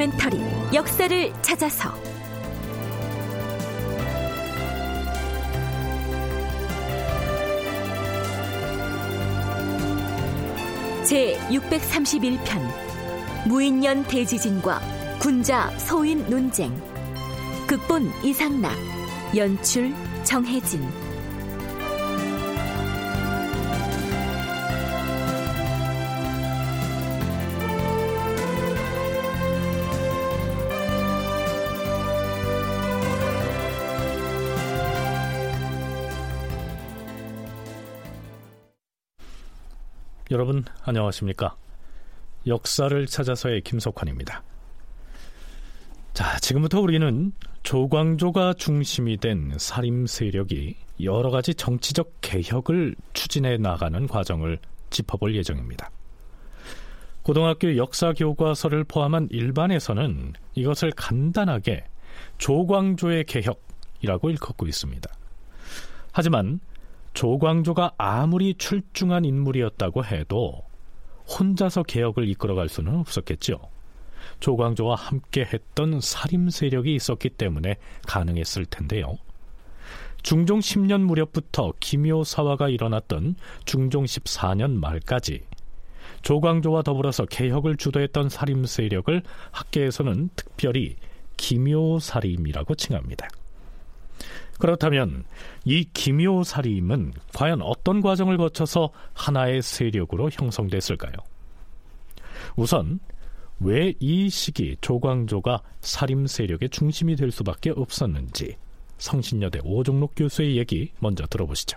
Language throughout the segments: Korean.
다큐멘터리 역사를 찾아서. 제 631편 무인년 대지진과 군자 소인 논쟁 극본 이상락 연출 정혜진 여러분 안녕하십니까? 역사를 찾아서의 김석환입니다. 자, 지금부터 우리는 조광조가 중심이 된 사림 세력이 여러 가지 정치적 개혁을 추진해 나가는 과정을 짚어볼 예정입니다. 고등학교 역사 교과서를 포함한 일반에서는 이것을 간단하게 조광조의 개혁이라고 일컫고 있습니다. 하지만 조광조가 아무리 출중한 인물이었다고 해도 혼자서 개혁을 이끌어갈 수는 없었겠죠. 조광조와 함께 했던 살림 세력이 있었기 때문에 가능했을 텐데요. 중종 10년 무렵부터 기묘사화가 일어났던 중종 14년 말까지 조광조와 더불어서 개혁을 주도했던 살림 세력을 학계에서는 특별히 기묘살림이라고 칭합니다. 그렇다면 이 기묘살림은 과연 어떤 과정을 거쳐서 하나의 세력으로 형성됐을까요? 우선 왜 이 시기 조광조가 살림 세력의 중심이 될 수밖에 없었는지 성신여대 오종록 교수의 얘기 먼저 들어보시죠.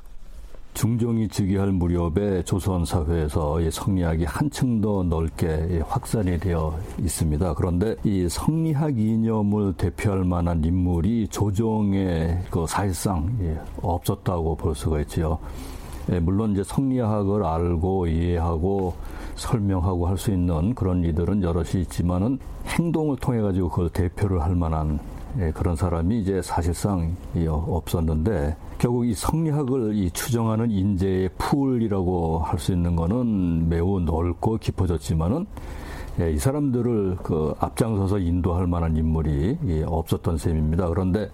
중종이 즉위할 무렵에 조선 사회에서 성리학이 한층 더 넓게 확산이 되어 있습니다. 그런데 이 성리학 이념을 대표할 만한 인물이 조정에 그 사실상 없었다고 볼 수가 있지요. 예, 물론 이제 성리학을 알고 이해하고 설명하고 할 수 있는 그런 이들은 여럿이 있지만은 행동을 통해 가지고 그걸 대표를 할 만한 예, 그런 사람이 이제 사실상 없었는데 결국 이 성리학을 이 추정하는 인재의 풀이라고 할 수 있는 거는 매우 넓고 깊어졌지만은 예, 이 사람들을 그 앞장서서 인도할 만한 인물이 예, 없었던 셈입니다. 그런데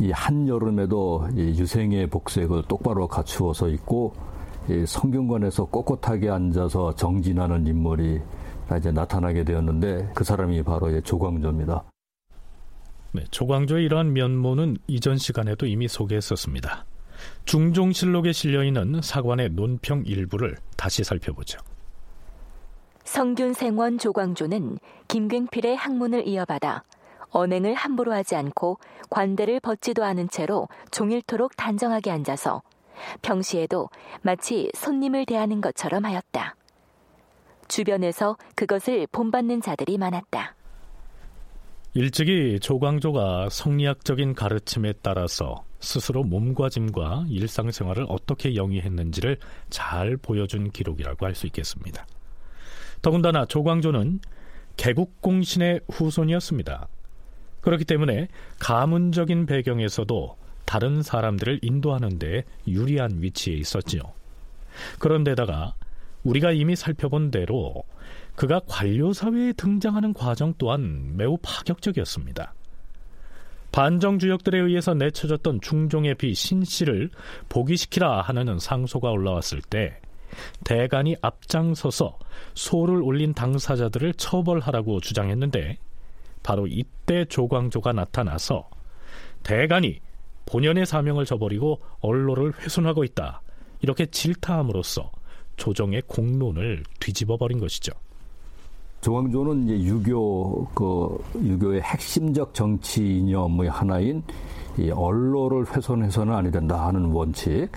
이 한여름에도 이 유생의 복색을 똑바로 갖추어서 있고 이 성균관에서 꼿꼿하게 앉아서 정진하는 인물이 이제 나타나게 되었는데 그 사람이 바로 조광조입니다. 네, 조광조의 이러한 면모는 이전 시간에도 이미 소개했었습니다. 중종실록에 실려있는 사관의 논평 일부를 다시 살펴보죠. 성균생원 조광조는 김굉필의 학문을 이어받아 언행을 함부로 하지 않고 관대를 벗지도 않은 채로 종일토록 단정하게 앉아서 평시에도 마치 손님을 대하는 것처럼 하였다. 주변에서 그것을 본받는 자들이 많았다. 일찍이 조광조가 성리학적인 가르침에 따라서 스스로 몸과짐과 일상생활을 어떻게 영위했는지를 잘 보여준 기록이라고 할 수 있겠습니다. 더군다나 조광조는 개국공신의 후손이었습니다. 그렇기 때문에 가문적인 배경에서도 다른 사람들을 인도하는 데 유리한 위치에 있었지요. 그런데다가 우리가 이미 살펴본 대로 그가 관료사회에 등장하는 과정 또한 매우 파격적이었습니다. 반정주역들에 의해서 내쳐졌던 중종의 비 신씨를 복위시키라 하는 상소가 올라왔을 때 대간이 앞장서서 소를 올린 당사자들을 처벌하라고 주장했는데 바로 이때 조광조가 나타나서 대간이 본연의 사명을 저버리고 언로를 훼손하고 있다 이렇게 질타함으로써 조정의 공론을 뒤집어 버린 것이죠. 조광조는 이제 유교 그 유교의 핵심적 정치 이념의 하나인 이 언로를 훼손해서는 아니 된다 하는 원칙.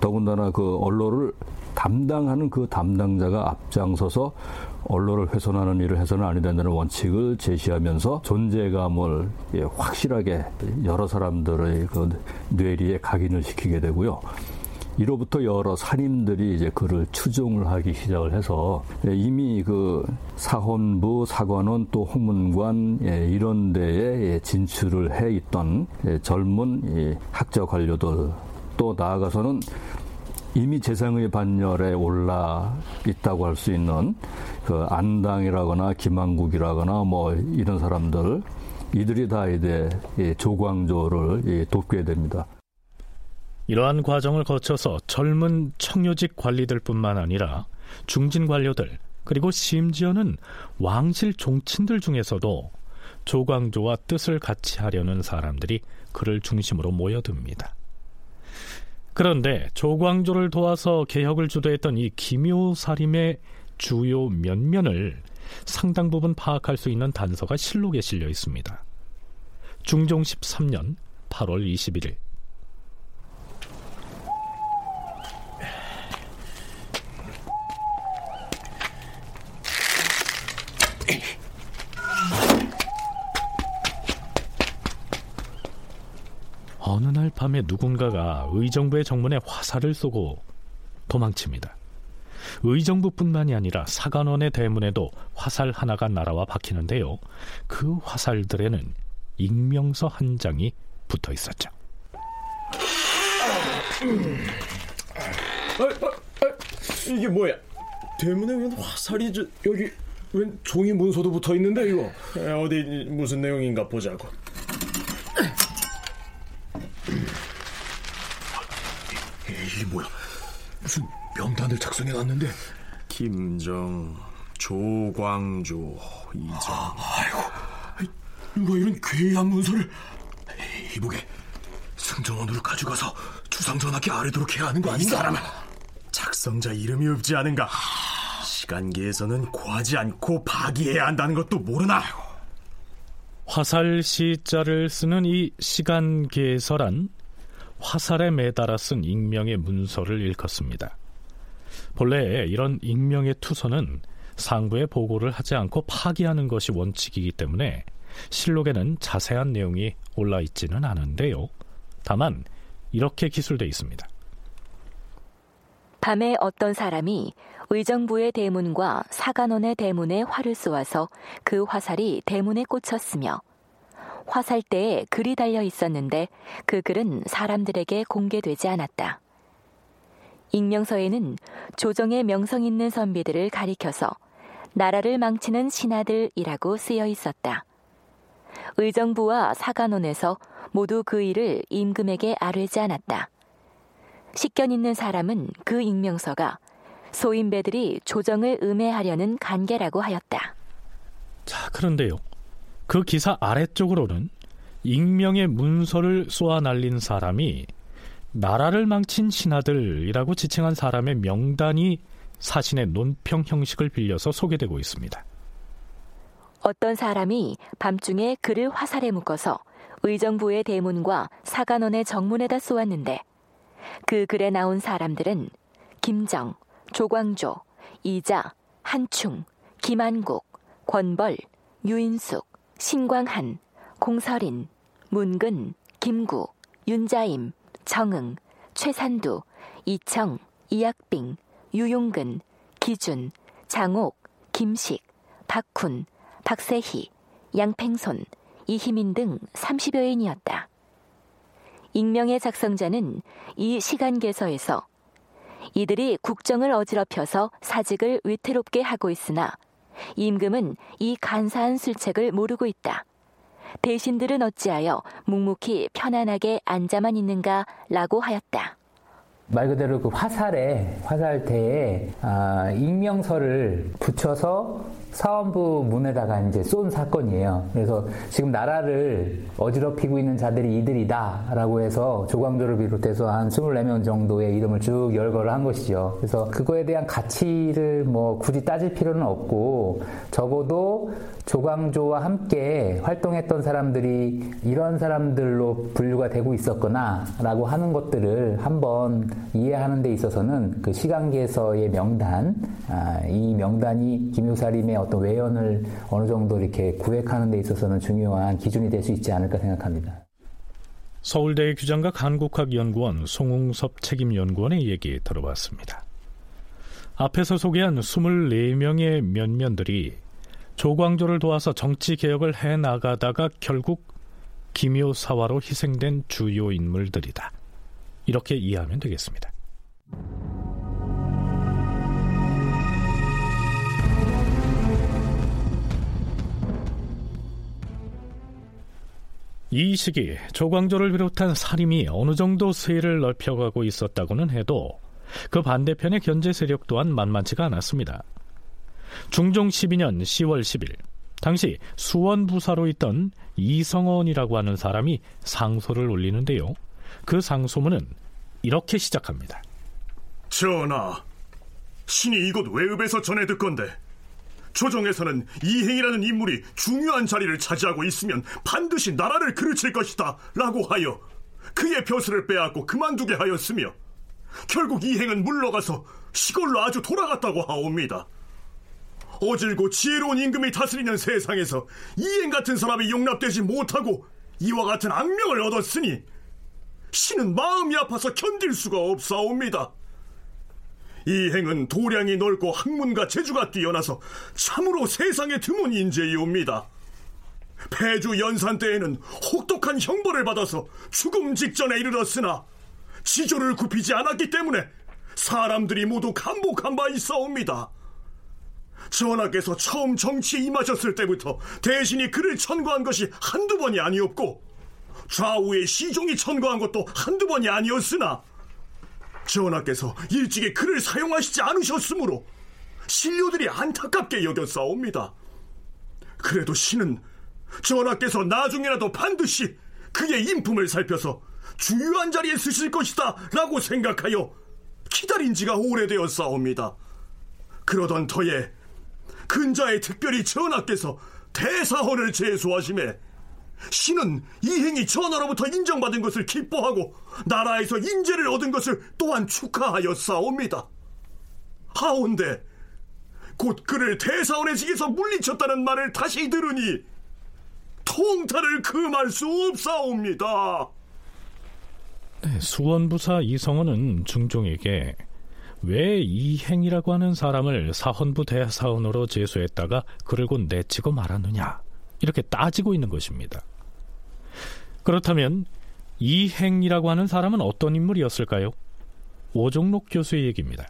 더군다나 그 언로를 담당하는 그 담당자가 앞장서서 언론을 훼손하는 일을 해서는 아니 된다는 원칙을 제시하면서 존재감을 예, 확실하게 여러 사람들의 그 뇌리에 각인을 시키게 되고요. 이로부터 여러 산인들이 이제 그를 추종을 하기 시작을 해서 예, 이미 그 사헌부, 사관원 또 홍문관 예, 이런 데에 예, 진출을 해 있던 젊은 학자 관료들 또 나아가서는 이미 재상의 반열에 올라 있다고 할 수 있는 그 안당이라거나 김한국이라거나 뭐 이런 사람들 이들이 다 이제 조광조를 돕게 됩니다. 이러한 과정을 거쳐서 젊은 청요직 관리들뿐만 아니라 중진 관료들 그리고 심지어는 왕실 종친들 중에서도 조광조와 뜻을 같이 하려는 사람들이 그를 중심으로 모여듭니다. 그런데 조광조를 도와서 개혁을 주도했던 이 김효사림의 주요 면면을 상당 부분 파악할 수 있는 단서가 실록에 실려 있습니다. 중종 13년 8월 21일 어느 날 밤에 누군가가 의정부의 정문에 화살을 쏘고 도망칩니다. 의정부뿐만이 아니라 사관원의 대문에도 화살 하나가 날아와 박히는데요. 그 화살들에는 익명서 한 장이 붙어 있었죠. 아, 아, 아, 이게 뭐야? 대문에 웬 화살이 저, 여기 웬 종이 문서도 붙어 있는데 이거 어디 무슨 내용인가 보자고. 이게 뭐야? 무슨 명단을 작성해 놨는데 김정, 조광조, 이정. 아이고, 누가 이런 괴이한 문서를 이보게 승정원으로 가져가서 주상전하께 아뢰도록 해야 하는 거 아닌가? 이 사람아, 작성자 이름이 없지 않은가? 시간계에서는 구하지 않고 파기해야 한다는 것도 모르나? 화살 시자를 쓰는 이 시간계서란 화살에 매달아 쓴 익명의 문서를 일컫습니다. 본래 이런 익명의 투서는 상부에 보고를 하지 않고 파기하는 것이 원칙이기 때문에 실록에는 자세한 내용이 올라 있지는 않은데요. 다만 이렇게 기술돼 있습니다. 밤에 어떤 사람이 의정부의 대문과 사관원의 대문에 활을 쏘아서 그 화살이 대문에 꽂혔으며 화살대에 글이 달려 있었는데 그 글은 사람들에게 공개되지 않았다. 익명서에는 조정의 명성 있는 선비들을 가리켜서 나라를 망치는 신하들이라고 쓰여 있었다. 의정부와 사관원에서 모두 그 일을 임금에게 아뢰지 않았다. 식견 있는 사람은 그 익명서가 소인배들이 조정을 음해하려는 간계라고 하였다. 자, 그런데요. 그 기사 아래쪽으로는 익명의 문서를 쏘아 날린 사람이 나라를 망친 신하들이라고 지칭한 사람의 명단이 사신의 논평 형식을 빌려서 소개되고 있습니다. 어떤 사람이 밤중에 글을 화살에 묶어서 의정부의 대문과 사관원의 정문에다 쏘았는데 그 글에 나온 사람들은 김정, 조광조, 이자, 한충, 김한국, 권벌, 유인숙, 신광한, 공설인, 문근, 김구, 윤자임, 정응, 최산두, 이청, 이학빙, 유용근, 기준, 장옥, 김식, 박훈, 박세희, 양팽손, 이희민 등 30여인이었다. 익명의 작성자는 이 시간계서에서 이들이 국정을 어지럽혀서 사직을 위태롭게 하고 있으나 임금은 이 간사한 술책을 모르고 있다. 대신들은 어찌하여 묵묵히 편안하게 앉아만 있는가 라고 하였다. 말 그대로 그 화살에 화살대에 아, 익명서를 붙여서 사원부 문에다가 이제 쏜 사건이에요. 그래서 지금 나라를 어지럽히고 있는 자들이 이들이다라고 해서 조광조를 비롯해서 한 24명 정도의 이름을 쭉 열거를 한 것이죠. 그래서 그거에 대한 가치를 뭐 굳이 따질 필요는 없고 적어도 조광조와 함께 활동했던 사람들이 이런 사람들로 분류가 되고 있었거나라고 하는 것들을 한번 이해하는 데 있어서는 그 시간계에서의 명단, 아, 이 명단이 김효사림의 어떤 외연을 어느 정도 이렇게 구획하는 데 있어서는 중요한 기준이 될 수 있지 않을까 생각합니다. 서울대 규장각 한국학연구원 송웅섭 책임연구원의 얘기 들어봤습니다. 앞에서 소개한 24명의 면면들이 조광조를 도와서 정치 개혁을 해 나가다가 결국 기묘사화로 희생된 주요 인물들이다. 이렇게 이해하면 되겠습니다. 이 시기 조광조를 비롯한 살림이 어느 정도 세를 넓혀가고 있었다고는 해도 그 반대편의 견제 세력 또한 만만치가 않았습니다. 중종 12년 10월 10일 당시 수원 부사로 있던 이성원이라고 하는 사람이 상소를 올리는데요. 그 상소문은 이렇게 시작합니다. 전하, 신이 이곳 외읍에서 전해 듣건데 조정에서는 이행이라는 인물이 중요한 자리를 차지하고 있으면 반드시 나라를 그르칠 것이다 라고 하여 그의 벼슬을 빼앗고 그만두게 하였으며 결국 이행은 물러가서 시골로 아주 돌아갔다고 하옵니다. 어질고 지혜로운 임금이 다스리는 세상에서 이행 같은 사람이 용납되지 못하고 이와 같은 악명을 얻었으니 신은 마음이 아파서 견딜 수가 없사옵니다. 이 행은 도량이 넓고 학문과 재주가 뛰어나서 참으로 세상에 드문 인재이옵니다. 폐주 연산 때에는 혹독한 형벌을 받아서 죽음 직전에 이르렀으나 지조를 굽히지 않았기 때문에 사람들이 모두 감복한 바 있사옵니다. 전하께서 처음 정치에 임하셨을 때부터 대신이 그를 천거한 것이 한두 번이 아니었고 좌우의 시종이 천거한 것도 한두 번이 아니었으나 전하께서 일찍이 그를 사용하시지 않으셨으므로 신료들이 안타깝게 여겼사옵니다. 그래도 신은 전하께서 나중에라도 반드시 그의 인품을 살펴서 주요한 자리에 쓰실 것이다 라고 생각하여 기다린 지가 오래되었사옵니다. 그러던 터에 근자에 특별히 전하께서 대사헌을 제수하심에 신은 이행이 전하로부터 인정받은 것을 기뻐하고 나라에서 인재를 얻은 것을 또한 축하하였사옵니다. 하온데 곧 그를 대사원의 직에서 물리쳤다는 말을 다시 들으니 통탈을 금할 수 없사옵니다. 네, 수원부사 이성원은 중종에게 왜 이행이라고 하는 사람을 사헌부 대사원으로 제수했다가 그를 곧 내치고 말았느냐 이렇게 따지고 있는 것입니다. 그렇다면 이행이라고 하는 사람은 어떤 인물이었을까요? 오종록 교수의 얘기입니다.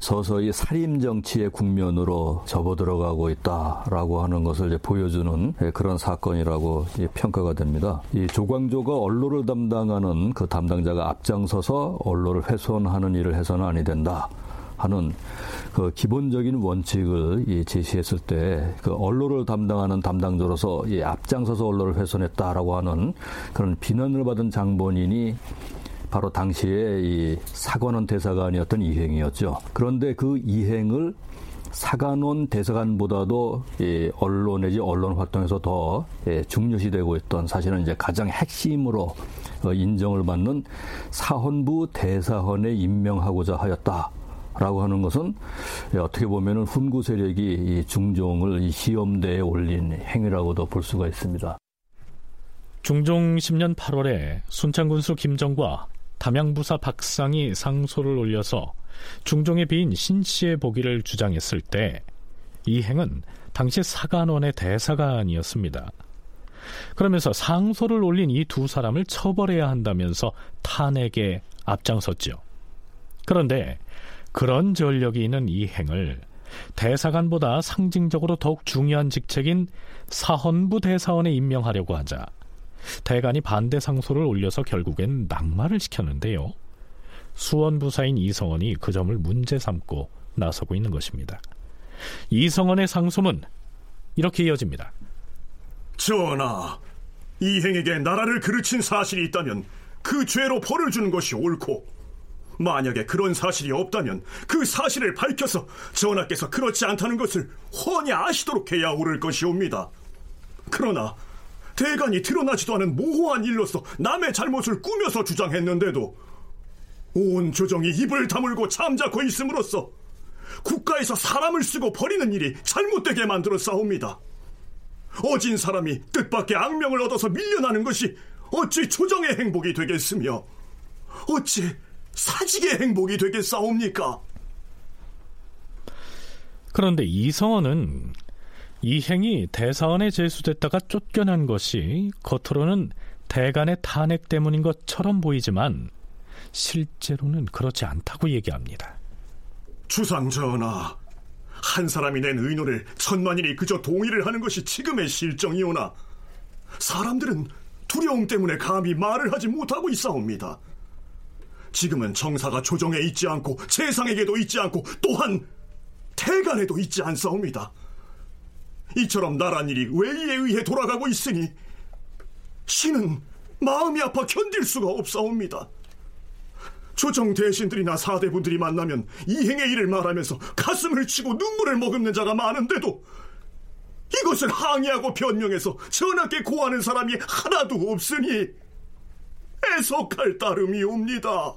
서서히 살림 정치의 국면으로 접어들어가고 있다라고 하는 것을 보여주는 그런 사건이라고 평가가 됩니다. 이 조광조가 언로를 담당하는 그 담당자가 앞장서서 언로를 훼손하는 일을 해서는 아니 된다. 하는 그 기본적인 원칙을 제시했을 때 그 언로를 담당하는 담당자로서 앞장서서 언로를 훼손했다라고 하는 그런 비난을 받은 장본인이 바로 당시에 이 사관원 대사관이었던 이행이었죠. 그런데 그 이행을 사관원 대사관보다도 이 언론 내지 언론 활동에서 더 예, 중요시되고 있던 사실은 이제 가장 핵심으로 어, 인정을 받는 사헌부 대사헌에 임명하고자 하였다. 라고 하는 것은 예, 어떻게 보면 훈구 세력이 중종을 시험대에 올린 행위라고도 볼 수가 있습니다. 중종 10년 8월에 순창군수 김정과 담양부사 박상이 상소를 올려서 중종의 비인 신씨의 보기를 주장했을 때 이 행은 당시 사관원의 대사관이었습니다. 그러면서 상소를 올린 이 두 사람을 처벌해야 한다면서 탄핵에 앞장섰죠. 그런데 그런 전력이 있는 이 행을 대사관보다 상징적으로 더욱 중요한 직책인 사헌부 대사원에 임명하려고 하자 대간이 반대 상소를 올려서 결국엔 낙마를 시켰는데요. 수원부사인 이성원이 그 점을 문제 삼고 나서고 있는 것입니다. 이성원의 상소문 이렇게 이어집니다. 전하, 이행에게 나라를 그르친 사실이 있다면 그 죄로 벌을 주는 것이 옳고 만약에 그런 사실이 없다면 그 사실을 밝혀서 전하께서 그렇지 않다는 것을 훤히 아시도록 해야 옳을 것이옵니다. 그러나 대간이 드러나지도 않은 모호한 일로서 남의 잘못을 꾸며서 주장했는데도 온 조정이 입을 다물고 잠자코 있음으로써 국가에서 사람을 쓰고 버리는 일이 잘못되게 만들어 싸웁니다. 어진 사람이 뜻밖의 악명을 얻어서 밀려나는 것이 어찌 조정의 행복이 되겠으며 어찌 사직의 행복이 되겠사옵니까? 그런데 이성원은 이 행이 대사원에 제수됐다가 쫓겨난 것이 겉으로는 대간의 탄핵 때문인 것처럼 보이지만 실제로는 그렇지 않다고 얘기합니다. 주상 전하, 한 사람이 낸 의논을 천만인이 그저 동의를 하는 것이 지금의 실정이오나 사람들은 두려움 때문에 감히 말을 하지 못하고 있사옵니다. 지금은 정사가 조정에 있지 않고 세상에게도 있지 않고 또한 태간에도 있지 않사옵니다. 이처럼 나란 일이 외의에 의해 돌아가고 있으니 신은 마음이 아파 견딜 수가 없사옵니다. 조정 대신들이나 사대분들이 만나면 이행의 일을 말하면서 가슴을 치고 눈물을 머금는 자가 많은데도 이것을 항의하고 변명해서 전하께 고하는 사람이 하나도 없으니 애석할 따름이 옵니다.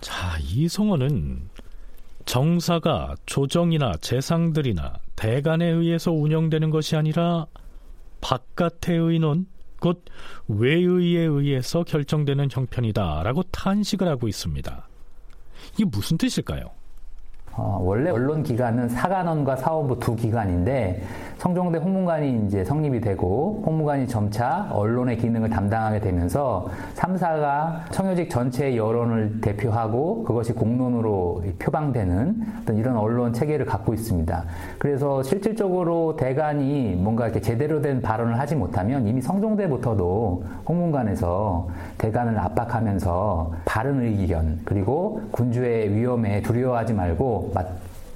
자, 이 성원은 정사가 조정이나 재상들이나 대간에 의해서 운영되는 것이 아니라 바깥의 의논, 곧 외의에 의해서 결정되는 형편이다라고 탄식을 하고 있습니다. 이게 무슨 뜻일까요? 어, 원래 언론 기관은 사관원과 사원부 두 기관인데 성종대 홍문관이 이제 성립이 되고 홍문관이 점차 언론의 기능을 담당하게 되면서 3사가 청요직 전체의 여론을 대표하고 그것이 공론으로 표방되는 어떤 이런 언론 체계를 갖고 있습니다. 그래서 실질적으로 대간이 뭔가 이렇게 제대로 된 발언을 하지 못하면 이미 성종대부터도 홍문관에서 대간을 압박하면서 바른 의견 그리고 군주의 위험에 두려워하지 말고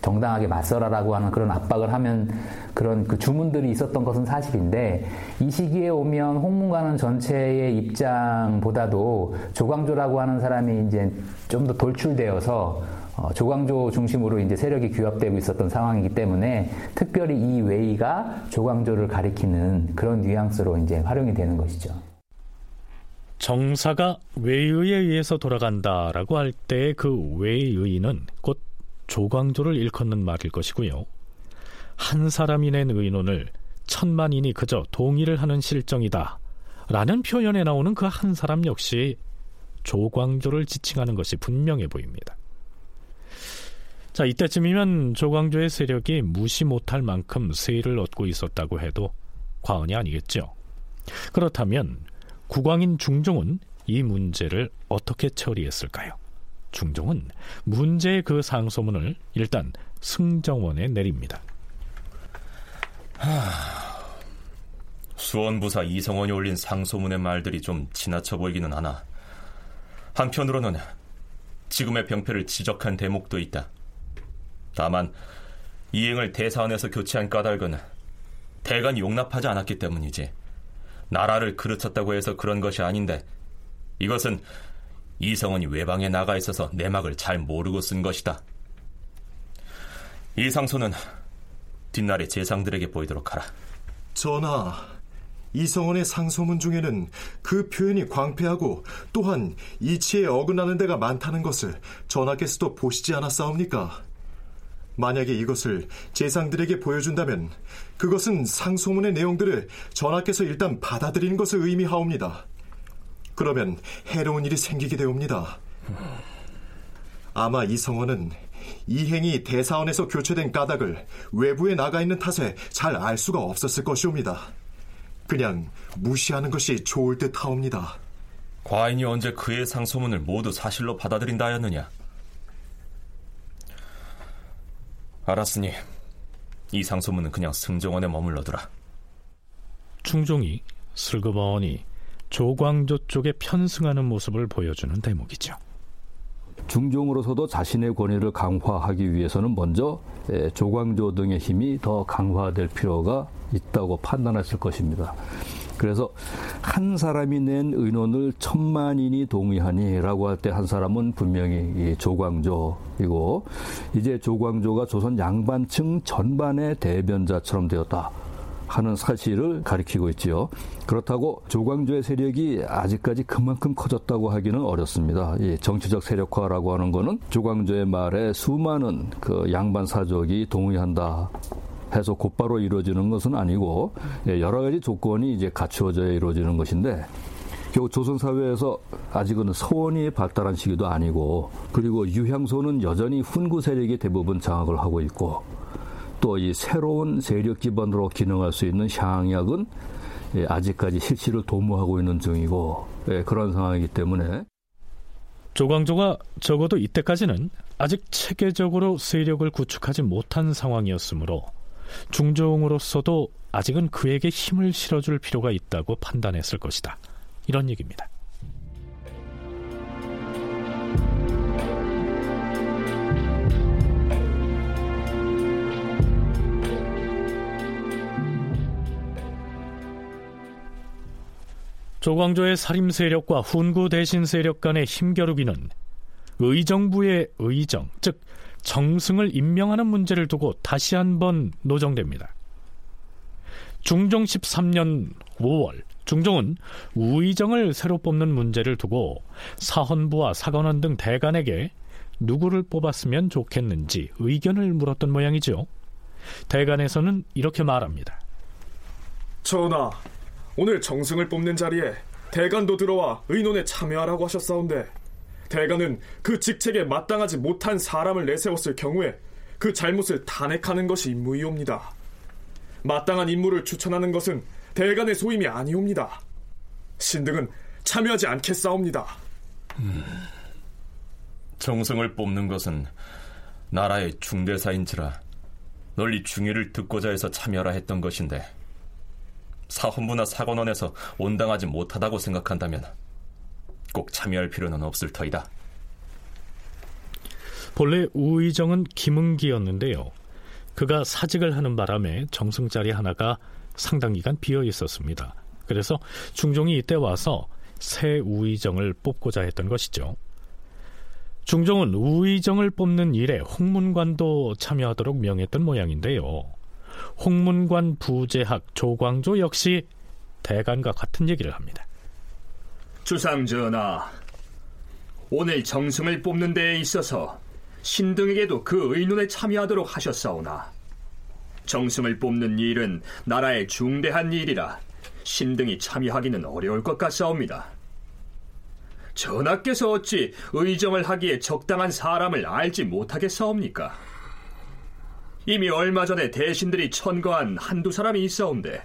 정당하게 맞서라라고 하는 그런 압박을 하면 그런 그 주문들이 있었던 것은 사실인데 이 시기에 오면 홍문관은 전체의 입장보다도 조광조라고 하는 사람이 이제 좀 더 돌출되어서 어, 조광조 중심으로 이제 세력이 규합되고 있었던 상황이기 때문에 특별히 이 외의가 조광조를 가리키는 그런 뉘앙스로 이제 활용이 되는 것이죠. 정사가 외의에 의해서 돌아간다라고 할 때 그 외의는 곧 조광조를 일컫는 말일 것이고요. 한 사람이 낸 의논을 천만인이 그저 동의를 하는 실정이다. 라는 표현에 나오는 그 한 사람 역시 조광조를 지칭하는 것이 분명해 보입니다. 자, 이때쯤이면 조광조의 세력이 무시 못할 만큼 세일을 얻고 있었다고 해도 과언이 아니겠죠. 그렇다면 국왕인 중종은 이 문제를 어떻게 처리했을까요? 중종은 문제의 그 상소문을 일단 승정원에 내립니다. 하... 수원부사 이성원이 올린 상소문의 말들이 좀 지나쳐 보이기는 하나 한편으로는 지금의 병폐를 지적한 대목도 있다. 다만 이행을 대사원에서 교체한 까닭은 대간이 용납하지 않았기 때문이지 나라를 그르쳤다고 해서 그런 것이 아닌데 이것은 이성원이 외방에 나가 있어서 내막을 잘 모르고 쓴 것이다. 이 상소는 뒷날에 재상들에게 보이도록 하라. 전하, 이성원의 상소문 중에는 그 표현이 광패하고 또한 이치에 어긋나는 데가 많다는 것을 전하께서도 보시지 않았사옵니까? 만약에 이것을 재상들에게 보여준다면 그것은 상소문의 내용들을 전하께서 일단 받아들이는 것을 의미하옵니다. 그러면 해로운 일이 생기게 되옵니다. 아마 이성원은 이행이 대사원에서 교체된 까닭을 외부에 나가 있는 탓에 잘 알 수가 없었을 것이옵니다. 그냥 무시하는 것이 좋을 듯 하옵니다. 과인이 언제 그의 상소문을 모두 사실로 받아들인다 하였느냐? 알았으니 이 상소문은 그냥 승정원에 머물러두라. 충종이 슬그머니 조광조 쪽에 편승하는 모습을 보여주는 대목이죠. 중종으로서도 자신의 권위를 강화하기 위해서는 먼저 조광조 등의 힘이 더 강화될 필요가 있다고 판단했을 것입니다. 그래서 한 사람이 낸 의논을 천만인이 동의하니라고 할 때 한 사람은 분명히 조광조이고 이제 조광조가 조선 양반층 전반의 대변자처럼 되었다. 하는 사실을 가리키고 있지요. 그렇다고 조광조의 세력이 아직까지 그만큼 커졌다고 하기는 어렵습니다. 이 정치적 세력화라고 하는 것은 조광조의 말에 수많은 그 양반 사족이 동의한다 해서 곧바로 이루어지는 것은 아니고 예, 여러 가지 조건이 이제 갖추어져야 이루어지는 것인데 결국 조선 사회에서 아직은 서원이 발달한 시기도 아니고 그리고 유향소는 여전히 훈구 세력이 대부분 장악을 하고 있고 또 이 새로운 세력 기반으로 기능할 수 있는 향약은 예, 아직까지 실시를 도모하고 있는 중이고 예, 그런 상황이기 때문에 조광조가 적어도 이때까지는 아직 체계적으로 세력을 구축하지 못한 상황이었으므로 중종으로서도 아직은 그에게 힘을 실어줄 필요가 있다고 판단했을 것이다. 이런 얘기입니다. 조광조의 살림 세력과 훈구 대신 세력 간의 힘겨루기는 의정부의 의정, 즉 정승을 임명하는 문제를 두고 다시 한번 노정됩니다. 중종 13년 5월 중종은 우의정을 새로 뽑는 문제를 두고 사헌부와 사관원 등 대간에게 누구를 뽑았으면 좋겠는지 의견을 물었던 모양이죠. 대간에서는 이렇게 말합니다. 전하, 오늘 정승을 뽑는 자리에 대간도 들어와 의논에 참여하라고 하셨사온데 대간은 그 직책에 마땅하지 못한 사람을 내세웠을 경우에 그 잘못을 탄핵하는 것이 임무이옵니다. 마땅한 인물을 추천하는 것은 대간의 소임이 아니옵니다. 신등은 참여하지 않겠사옵니다. 음, 정승을 뽑는 것은 나라의 중대사인지라 널리 중의를 듣고자 해서 참여라 했던 것인데 사헌부나 사관원에서 온당하지 못하다고 생각한다면 꼭 참여할 필요는 없을 터이다. 본래 우의정은 김은기였는데요. 그가 사직을 하는 바람에 정승 자리 하나가 상당 기간 비어 있었습니다. 그래서 중종이 이때 와서 새 우의정을 뽑고자 했던 것이죠. 중종은 우의정을 뽑는 일에 홍문관도 참여하도록 명했던 모양인데요. 홍문관 부재학 조광조 역시 대간과 같은 얘기를 합니다. 주상전하, 오늘 정승을 뽑는 데에 있어서 신등에게도 그 의논에 참여하도록 하셨사오나 정승을 뽑는 일은 나라의 중대한 일이라 신등이 참여하기는 어려울 것 같사옵니다. 전하께서 어찌 의정을 하기에 적당한 사람을 알지 못하겠사옵니까? 이미 얼마 전에 대신들이 천거한 한두 사람이 있사온데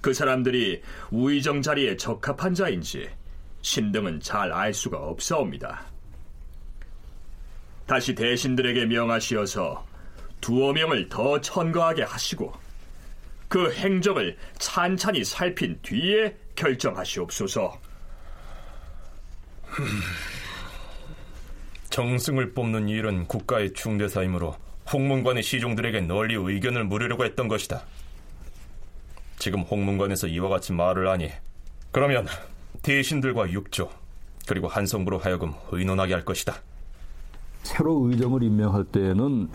그 사람들이 우의정 자리에 적합한 자인지 신등은 잘 알 수가 없사옵니다. 다시 대신들에게 명하시어서 두어 명을 더 천거하게 하시고 그 행적을 찬찬히 살핀 뒤에 결정하시옵소서. 정승을 뽑는 일은 국가의 중대사이므로 홍문관의 시종들에게 널리 의견을 물으려고 했던 것이다. 지금 홍문관에서 이와 같이 말을 하니 그러면 대신들과 육조 그리고 한성부로 하여금 의논하게 할 것이다. 새로 의정을 임명할 때에는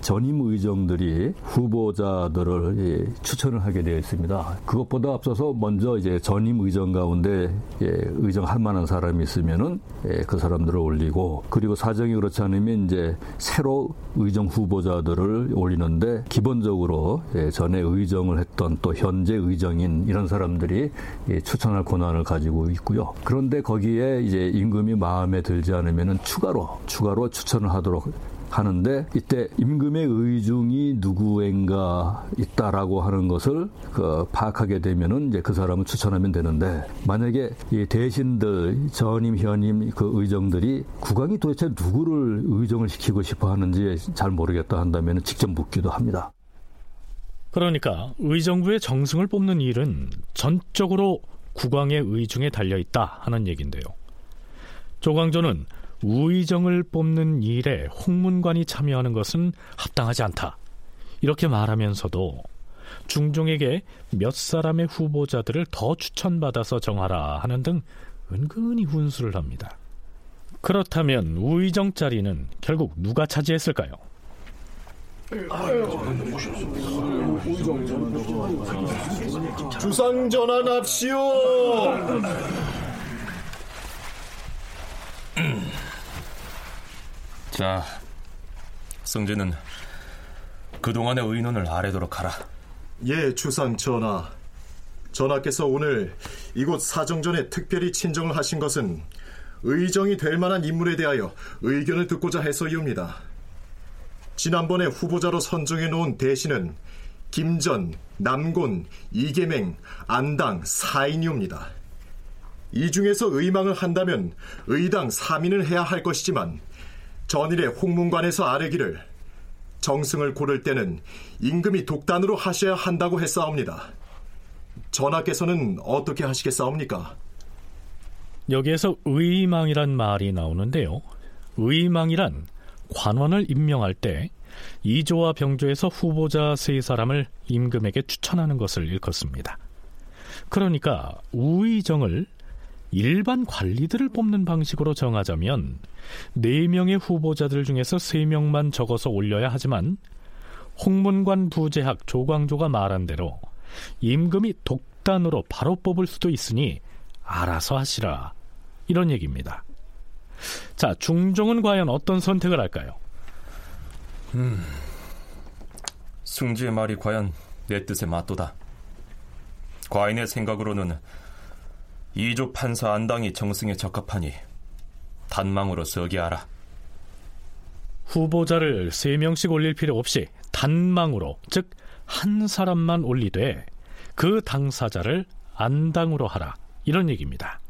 전임 의정들이 후보자들을 예, 추천을 하게 되어 있습니다. 그것보다 앞서서 먼저 이제 전임 의정 가운데 예, 의정 할 만한 사람이 있으면은 예, 그 사람들을 올리고 그리고 사정이 그렇지 않으면 이제 새로 의정 후보자들을 올리는데 기본적으로 예, 전에 의정을 했던 또 현재 의정인 이런 사람들이 예, 추천할 권한을 가지고 있고요. 그런데 거기에 이제 임금이 마음에 들지 않으면은 추가로 추가로 추천을 하도록 하는데 이때 임금의 의중이 누구인가 있다라고 하는 것을 그 파악하게 되면은 이제 그 사람을 추천하면 되는데 만약에 이 대신들 전임 현임 그 의정들이 국왕이 도대체 누구를 의정을 시키고 싶어 하는지 잘 모르겠다 한다면 직접 묻기도 합니다. 그러니까 의정부의 정승을 뽑는 일은 전적으로 국왕의 의중에 달려 있다 하는 얘긴데요. 조광조는 우의정을 뽑는 일에 홍문관이 참여하는 것은 합당하지 않다. 이렇게 말하면서도 중종에게 몇 사람의 후보자들을 더 추천받아서 정하라 하는 등 은근히 훈수를 합니다. 그렇다면 우의정 자리는 결국 누가 차지했을까요? 주상 전환합시오. 자, 성제는 그동안의 의논을 아래도록 하라. 예, 주상 전하. 전하께서 오늘 이곳 사정전에 특별히 친정을 하신 것은 의정이 될 만한 인물에 대하여 의견을 듣고자 해서이옵니다. 지난번에 후보자로 선정해 놓은 대신은 김전, 남곤, 이계맹, 안당 4인이옵니다. 이 중에서 의망을 한다면 의당 3인을 해야 할 것이지만 전일에 홍문관에서 아뢰기를 정승을 고를 때는 임금이 독단으로 하셔야 한다고 했사옵니다. 전하께서는 어떻게 하시겠사옵니까? 여기에서 의망이란 말이 나오는데요. 의망이란 관원을 임명할 때 이조와 병조에서 후보자 세 사람을 임금에게 추천하는 것을 일컫습니다. 그러니까 우의정을 일반 관리들을 뽑는 방식으로 정하자면 네 명의 후보자들 중에서 세 명만 적어서 올려야 하지만 홍문관 부재학 조광조가 말한 대로 임금이 독단으로 바로 뽑을 수도 있으니 알아서 하시라 이런 얘기입니다. 자, 중종은 과연 어떤 선택을 할까요? 음, 승지의 말이 과연 내 뜻에 맞도다. 과인의 생각으로는 이조 판사 안당이 정승에 적합하니 단망으로 서게 하라. 후보자를 세 명씩 올릴 필요 없이 단망으로, 즉 한 사람만 올리되 그 당사자를 안당으로 하라. 이런 얘기입니다.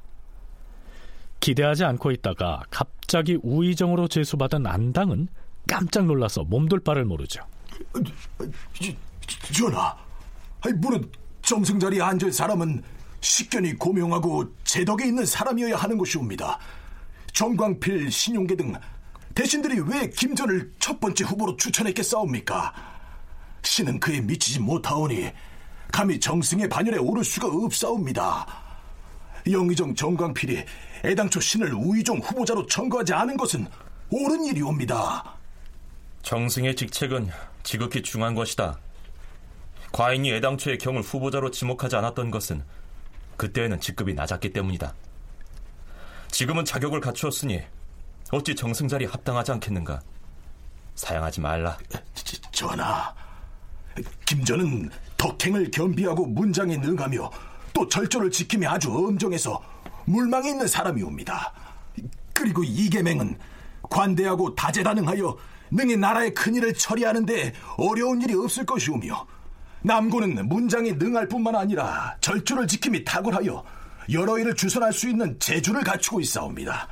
기대하지 않고 있다가 갑자기 우의정으로 제수받은 안당은 깜짝 놀라서 몸둘 바를 모르죠. 전하, 무릇 정승 자리에 앉을 사람은 식견이 고명하고 제덕에 있는 사람이어야 하는 것이옵니다. 정광필, 신용계 등 대신들이 왜 김전을 첫 번째 후보로 추천했겠사옵니까? 신은 그에 미치지 못하오니 감히 정승의 반열에 오를 수가 없사옵니다. 영의정 정광필이 애당초 신을 우의종 후보자로 청구하지 않은 것은 옳은 일이옵니다. 정승의 직책은 지극히 중한 것이다. 과인이 애당초에 경을 후보자로 지목하지 않았던 것은 그때에는 직급이 낮았기 때문이다. 지금은 자격을 갖추었으니 어찌 정승 자리 합당하지 않겠는가? 사양하지 말라. 전하, 김전은 덕행을 겸비하고 문장에 능하며 또 절조를 지킴이 아주 엄정해서 물망에 있는 사람이옵니다. 그리고 이계맹은 관대하고 다재다능하여 능히 나라의 큰일을 처리하는데 어려운 일이 없을 것이오며 남고는 문장에 능할 뿐만 아니라 절조를 지킴이 탁월하여 여러 일을 주선할 수 있는 재주를 갖추고 있사옵니다.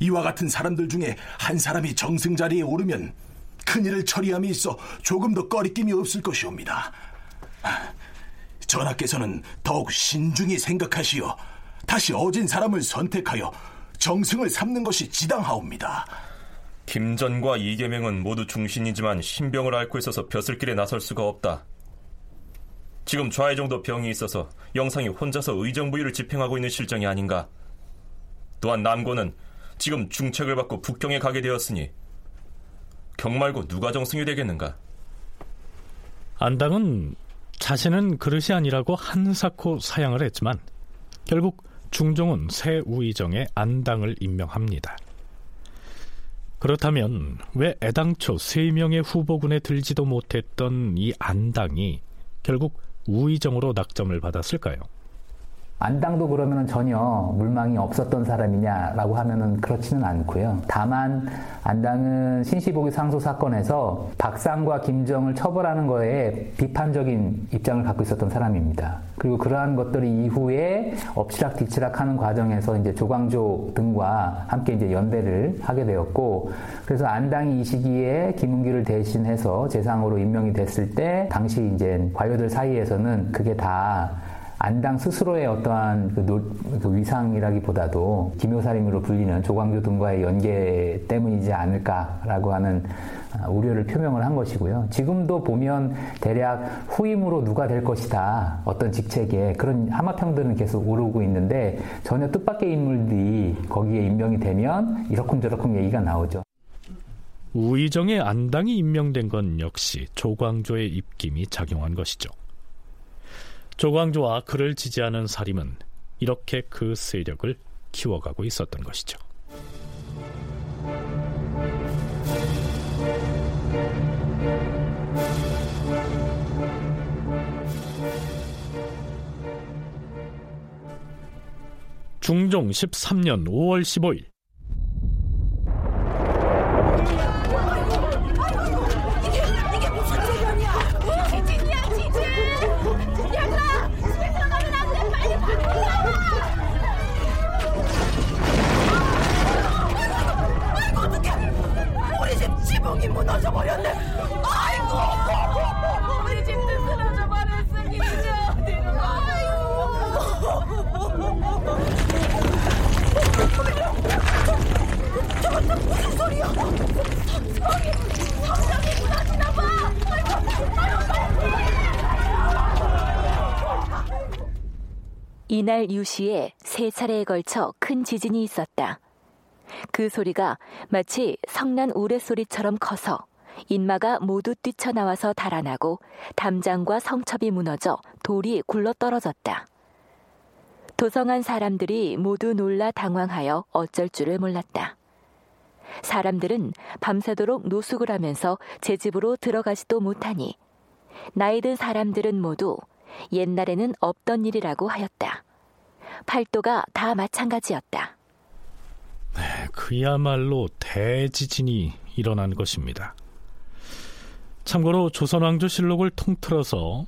이와 같은 사람들 중에 한 사람이 정승 자리에 오르면 큰 일을 처리함이 있어 조금 더 꺼리낌이 없을 것이옵니다. 전하께서는 더욱 신중히 생각하시어 다시 어진 사람을 선택하여 정승을 삼는 것이 지당하옵니다. 김전과 이계명은 모두 중신이지만 신병을 앓고 있어서 벼슬길에 나설 수가 없다. 지금 좌의 정도 병이 있어서 영상이 혼자서 의정부위를 집행하고 있는 실정이 아닌가. 또한 남고는 지금 중책을 받고 북경에 가게 되었으니 경 말고 누가 정승이 되겠는가? 안당은 자신은 그릇이 아니라고 한사코 사양을 했지만 결국 중종은 새 우의정에 안당을 임명합니다. 그렇다면 왜 애당초 세 명의 후보군에 들지도 못했던 이 안당이 결국 우의정으로 낙점을 받았을까요? 안당도 그러면 전혀 물망이 없었던 사람이냐라고 하면은 그렇지는 않고요. 다만 안당은 신시보기 상소 사건에서 박상과 김정을 처벌하는 거에 비판적인 입장을 갖고 있었던 사람입니다. 그리고 그러한 것들이 이후에 엎치락뒤치락 하는 과정에서 이제 조광조 등과 함께 이제 연대를 하게 되었고 그래서 안당이 이 시기에 김은기를 대신해서 재상으로 임명이 됐을 때 당시 이제 관료들 사이에서는 그게 다 안당 스스로의 어떠한 그, 노, 그 위상이라기보다도 김효사림으로 불리는 조광조 등과의 연계 때문이지 않을까라고 하는 아, 우려를 표명을 한 것이고요. 지금도 보면 대략 후임으로 누가 될 것이다. 어떤 직책에 그런 하마평들은 계속 오르고 있는데 전혀 뜻밖의 인물들이 거기에 임명이 되면 이러쿵저러쿵 얘기가 나오죠. 우의정의 안당이 임명된 건 역시 조광조의 입김이 작용한 것이죠. 조광조와 그를 지지하는 사림은 이렇게 그 세력을 키워가고 있었던 것이죠. 중종 13년 5월 15일 이날 유시에 세 차례에 걸쳐 큰 지진이 있었다. 그 소리가 마치 성난 우레소리처럼 커서 인마가 모두 뛰쳐나와서 달아나고 담장과 성첩이 무너져 돌이 굴러 떨어졌다. 도성한 사람들이 모두 놀라 당황하여 어쩔 줄을 몰랐다. 사람들은 밤새도록 노숙을 하면서 제 집으로 들어가지도 못하니 나이 든 사람들은 모두 옛날에는 없던 일이라고 하였다. 팔도가 다 마찬가지였다. 네, 그야말로 대지진이 일어난 것입니다. 참고로 조선왕조실록을 통틀어서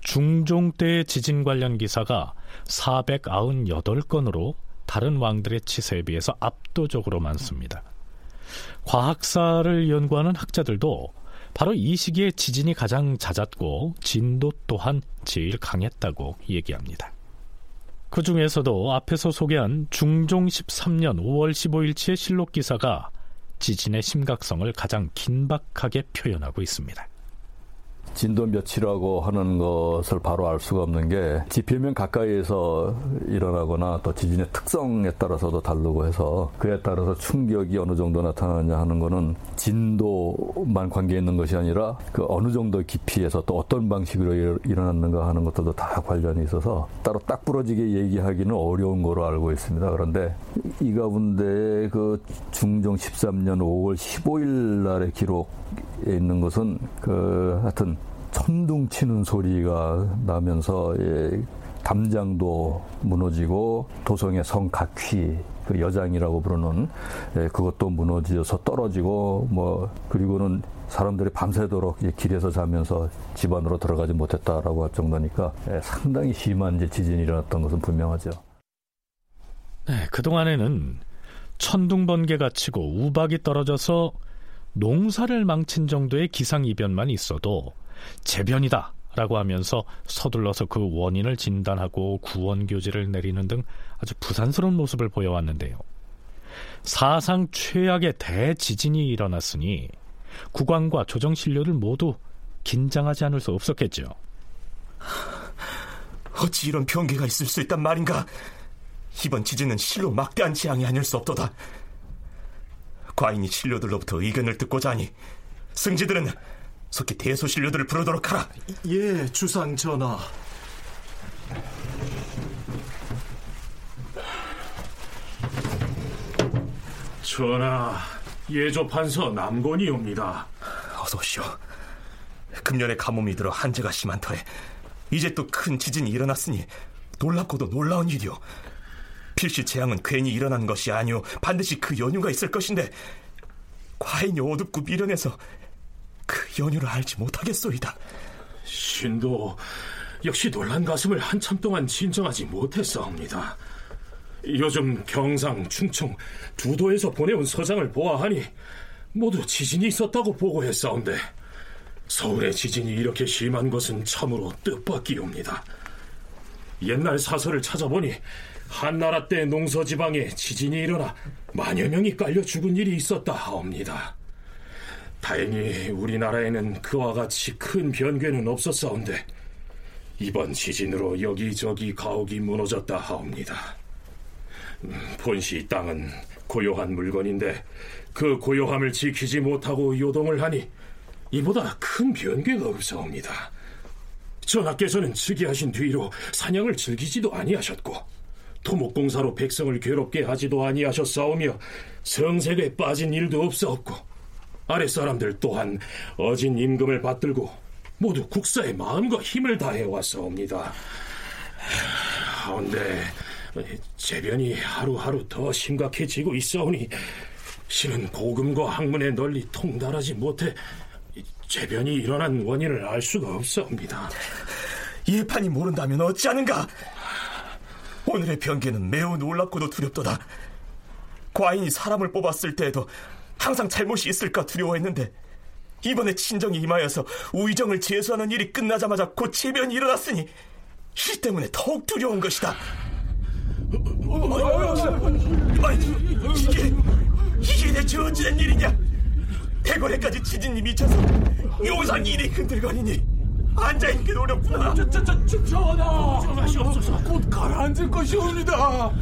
중종 때의 지진 관련 기사가 498건으로 다른 왕들의 치세에 비해서 압도적으로 많습니다. 과학사를 연구하는 학자들도 바로 이 시기에 지진이 가장 잦았고 진도 또한 제일 강했다고 얘기합니다. 그 중에서도 앞에서 소개한 중종 13년 5월 15일치의 실록 기사가 지진의 심각성을 가장 긴박하게 표현하고 있습니다. 진도 몇이라고 하는 것을 바로 알 수가 없는 게 지표면 가까이에서 일어나거나 또 지진의 특성에 따라서도 다르고 해서 그에 따라서 충격이 어느 정도 나타나느냐 하는 거는 진도만 관계 있는 것이 아니라 그 어느 정도 깊이에서 또 어떤 방식으로 일어났는가 하는 것들도 다 관련이 있어서 따로 딱 부러지게 얘기하기는 어려운 거로 알고 있습니다. 그런데 이 가운데 그 중종 13년 5월 15일 날의 기록에 있는 것은 그 하여튼 천둥 치는 소리가 나면서 예, 담장도 무너지고 도성의 성각휘 그 여장이라고 부르는 예, 그것도 무너져서 떨어지고 뭐 그리고는 사람들이 밤새도록 길에서 자면서 집 안으로 들어가지 못했다라고 할 정도니까 예, 상당히 심한 지진이 일어났던 것은 분명하죠. 네, 그 동안에는 천둥 번개가 치고 우박이 떨어져서 농사를 망친 정도의 기상이변만 있어도 재변이다 라고 하면서 서둘러서 그 원인을 진단하고 구원교지를 내리는 등 아주 부산스러운 모습을 보여왔는데요. 사상 최악의 대지진이 일어났으니 국왕과 조정신료를 모두 긴장하지 않을 수 없었겠죠. 어찌 이런 변개가 있을 수 있단 말인가? 이번 지진은 실로 막대한 재앙이 아닐 수 없도다. 과인이 신료들로부터 의견을 듣고자 하니 승지들은 속히 대소신료들을 부르도록 하라. 예, 주상 전하. 전하, 예조 판서 남곤이옵니다. 어서 오시오. 금년에 가뭄이 들어 한재가 심한 터에 이제 또 큰 지진이 일어났으니 놀랍고도 놀라운 일이오. 필시 재앙은 괜히 일어난 것이 아니오. 반드시 그 연유가 있을 것인데 과인이 어둡고 미련해서 그 연유를 알지 못하겠소이다. 신도 역시 놀란 가슴을 한참 동안 진정하지 못했사옵니다. 요즘 경상, 충청 두 도에서 보내온 서장을 보아하니 모두 지진이 있었다고 보고했사온데 서울의 지진이 이렇게 심한 것은 참으로 뜻밖이옵니다. 옛날 사설을 찾아보니 한나라 때 농서지방에 지진이 일어나 만여 명이 깔려 죽은 일이 있었다 하옵니다. 다행히 우리나라에는 그와 같이 큰 변괴는 없었사온데 이번 지진으로 여기저기 가옥이 무너졌다 하옵니다. 음, 본시 땅은 고요한 물건인데 그 고요함을 지키지 못하고 요동을 하니 이보다 큰 변개가 없사옵니다. 전하께서는 즉위하신 뒤로 사냥을 즐기지도 아니하셨고 토목공사로 백성을 괴롭게 하지도 아니하셨사오며 성색에 빠진 일도 없사옵고 아랫사람들 또한 어진 임금을 받들고 모두 국사의 마음과 힘을 다해 왔사옵니다. 하운데 재변이 하루하루 더 심각해지고 있사오니 신은 고금과 학문에 널리 통달하지 못해 재변이 일어난 원인을 알 수가 없사옵니다. 예판이 모른다면 어찌하는가? 오늘의 변계는 매우 놀랍고도 두렵도다. 과인이 사람을 뽑았을 때에도 항상 잘못이 있을까 두려워했는데 이번에 친정이 임하여서 우의정을 제수하는 일이 끝나자마자 곧 재변이 일어났으니 이 때문에 더욱 두려운 것이다. 이게 이게 대체 어찌된 일이냐? 대궐에까지 지진이 미쳐서 용상 일이 흔들거리니 앉아있기 어렵구나. 저, 저, 저, 저, 전하! 전하시옵소서. 곧 가라앉을 것이옵니다.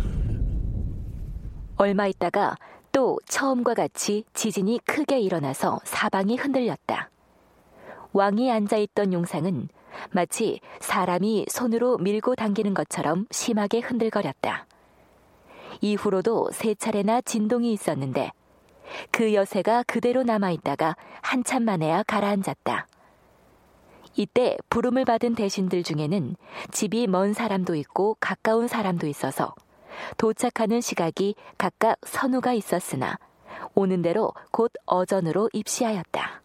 얼마 있다가 또 처음과 같이 지진이 크게 일어나서 사방이 흔들렸다. 왕이 앉아있던 용상은 마치 사람이 손으로 밀고 당기는 것처럼 심하게 흔들거렸다. 이후로도 세 차례나 진동이 있었는데 그 여세가 그대로 남아있다가 한참 만에야 가라앉았다. 이때 부름을 받은 대신들 중에는 집이 먼 사람도 있고 가까운 사람도 있어서 도착하는 시각이 각각 선우가 있었으나 오는 대로 곧 어전으로 입시하였다.